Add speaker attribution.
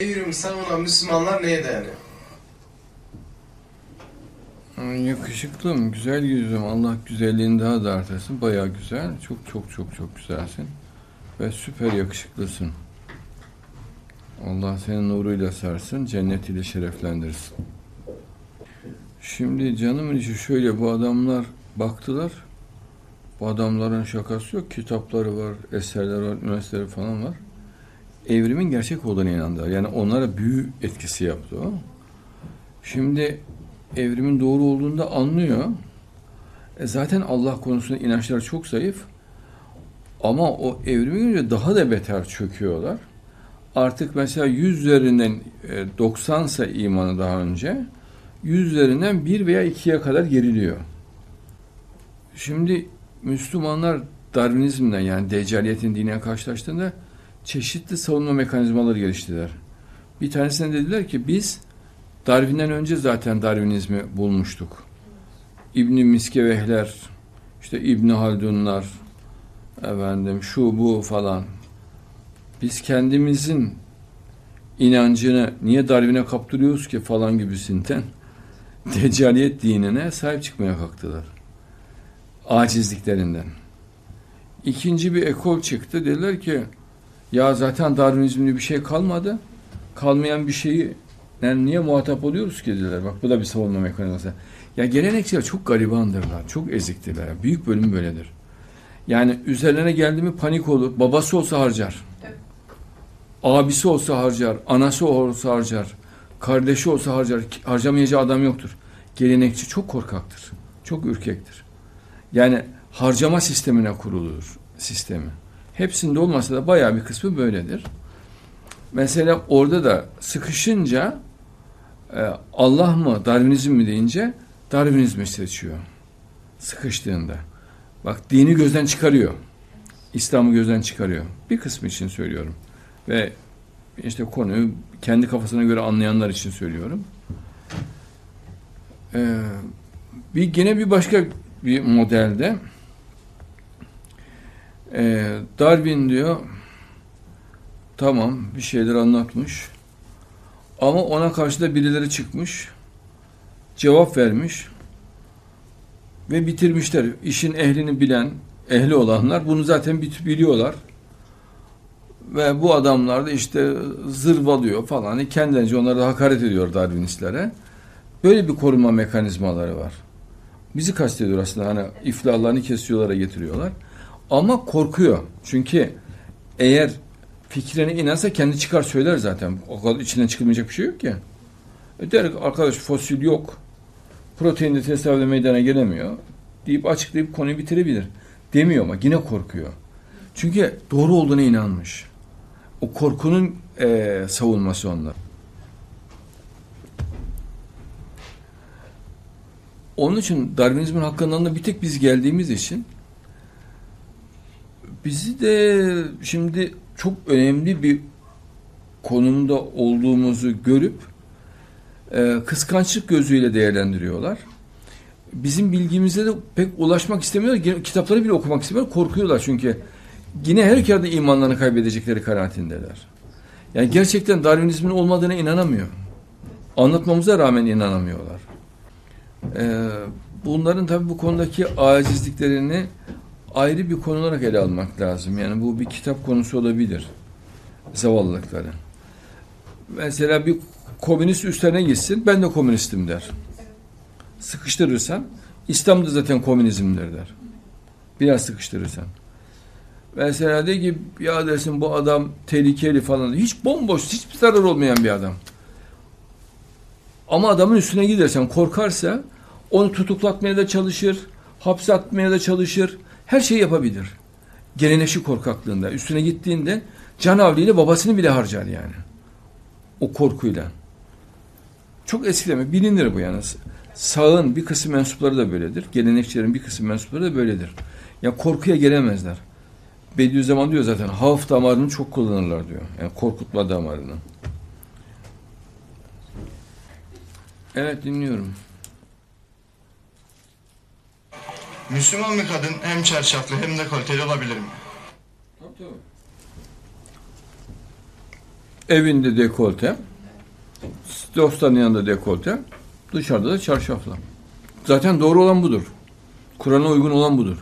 Speaker 1: Evrimi savunan Müslümanlar neye dayanıyor?
Speaker 2: Yakışıklım, güzel yüzüm. Allah güzelliğini daha da artırsın. Bayağı güzel. Çok çok çok çok güzelsin. Ve süper yakışıklısın. Allah senin nuruyla sarsın, cennet ile şereflendirsin. Şimdi canımın içi şöyle bu adamlar baktılar. Bu adamların şakası yok. Kitapları var, eserler var, üniversiteleri falan var. Evrimin gerçek olduğuna inandılar. Yani onlara büyü etkisi yaptı o. Şimdi evrimin doğru olduğunu da anlıyor. E zaten Allah konusunda inançlar çok zayıf. Ama o evrimi görünce daha da beter çöküyorlar. Artık mesela 100 üzerinden 90 ise imanı daha önce 100 üzerinden 1 veya 2'ye kadar geriliyor. Şimdi Müslümanlar Darwinizmden yani Deccaliyetin dinine karşılaştığında çeşitli savunma mekanizmaları geliştirdiler. Bir tanesine dediler ki biz Darwin'den önce zaten Darwinizmi bulmuştuk. İbni Miskevehler, işte İbni Haldunlar, efendim şu bu falan. Biz kendimizin inancını niye Darwin'e kaptırıyoruz ki falan gibisinden Deccaliyet dinine sahip çıkmaya kalktılar. Acizliklerinden. İkinci bir ekol çıktı. Dediler ki ya zaten Darwinizmde bir şey kalmadı. Kalmayan bir şeyi yani niye muhatap oluyoruz ki dediler. Bak bu da bir savunma mekanizması. Ya gelenekçiler çok garibandırlar. Çok eziktiler. Büyük bölüm böyledir. Yani üzerlerine geldi mi panik olur. Babası olsa harcar. Abisi olsa harcar. Anası olsa harcar. Kardeşi olsa harcar. Harcamayacağı adam yoktur. Gelenekçi çok korkaktır. Çok ürkektir. Yani harcama sistemine kurulur sistemi. Hepsinde olmasa da bayağı bir kısmı böyledir. Mesela orada da sıkışınca e, Allah mı Darwinizm mi deyince Darwinizmi seçiyor. Sıkıştığında. Bak dini gözden çıkarıyor. İslam'ı gözden çıkarıyor. Bir kısmı için söylüyorum. Ve işte konuyu kendi kafasına göre anlayanlar için söylüyorum. Ee, bir gene bir başka bir modelde e, Darwin diyor tamam bir şeyler anlatmış ama ona karşı da birileri çıkmış cevap vermiş ve bitirmişler. İşin ehlini bilen, ehli olanlar bunu zaten biliyorlar. Ve bu adamlar da işte zırvalıyor falan. Hani kendilerince onlara da hakaret ediyor Darwinistlere. Böyle bir koruma mekanizmaları var. Bizi kastediyor aslında hani iflahlarını kesiyorlara getiriyorlar. Ama korkuyor. Çünkü eğer fikrine inansa kendi çıkar söyler zaten. O kadar içinden çıkılmayacak bir şey yok ki. E der arkadaş fosil yok. Proteinde tesadüf meydana gelemiyor. Deyip açıklayıp konuyu bitirebilir. Demiyor ama yine korkuyor. Çünkü doğru olduğuna inanmış. O korkunun e, savunması onlar. Onun için Darwinizmin hakkından da bir tek biz geldiğimiz için bizi de şimdi çok önemli bir konumda olduğumuzu görüp e, kıskançlık gözüyle değerlendiriyorlar. Bizim bilgimize de pek ulaşmak istemiyorlar. Kitapları bile okumak istemiyorlar. Korkuyorlar çünkü yine her yerde imanlarını kaybedecekleri kanaatindeler. Yani gerçekten Darwinizmin olmadığına inanamıyor. Anlatmamıza rağmen inanamıyorlar. Ee, bunların tabii bu konudaki acizliklerini ayrı bir konu olarak ele almak lazım. Yani bu bir kitap konusu olabilir. Zavallılıkları. Mesela bir komünist üstlerine gitsin, ben de komünistim der. Sıkıştırırsan, İslam da zaten komünizmdir der. Biraz sıkıştırırsan. Mesela de ki ya dersin bu adam tehlikeli falan. Hiç bomboş, hiçbir zarar olmayan bir adam. Ama adamın üstüne gidersen korkarsa onu tutuklatmaya da çalışır, hapse atmaya da çalışır. Her şeyi yapabilir. Gelenekçi korkaklığında. Üstüne gittiğinde canavliyle babasını bile harcar yani. O korkuyla. Çok eskileme bilinir bu yani. Sağın bir kısım mensupları da böyledir. Gelenekçilerin bir kısım mensupları da böyledir. Ya yani korkuya gelemezler. Bediüzzaman diyor zaten havf damarını çok kullanırlar diyor. Yani korkutma damarını. Evet dinliyorum.
Speaker 3: Müslüman bir kadın hem çarşaflı hem de kaliteli olabilir mi?
Speaker 2: Tabii tabii. Evinde dekolte, dostların yanında dekolte, dışarıda da çarşafla. Zaten doğru olan budur. Kur'an'a uygun olan budur.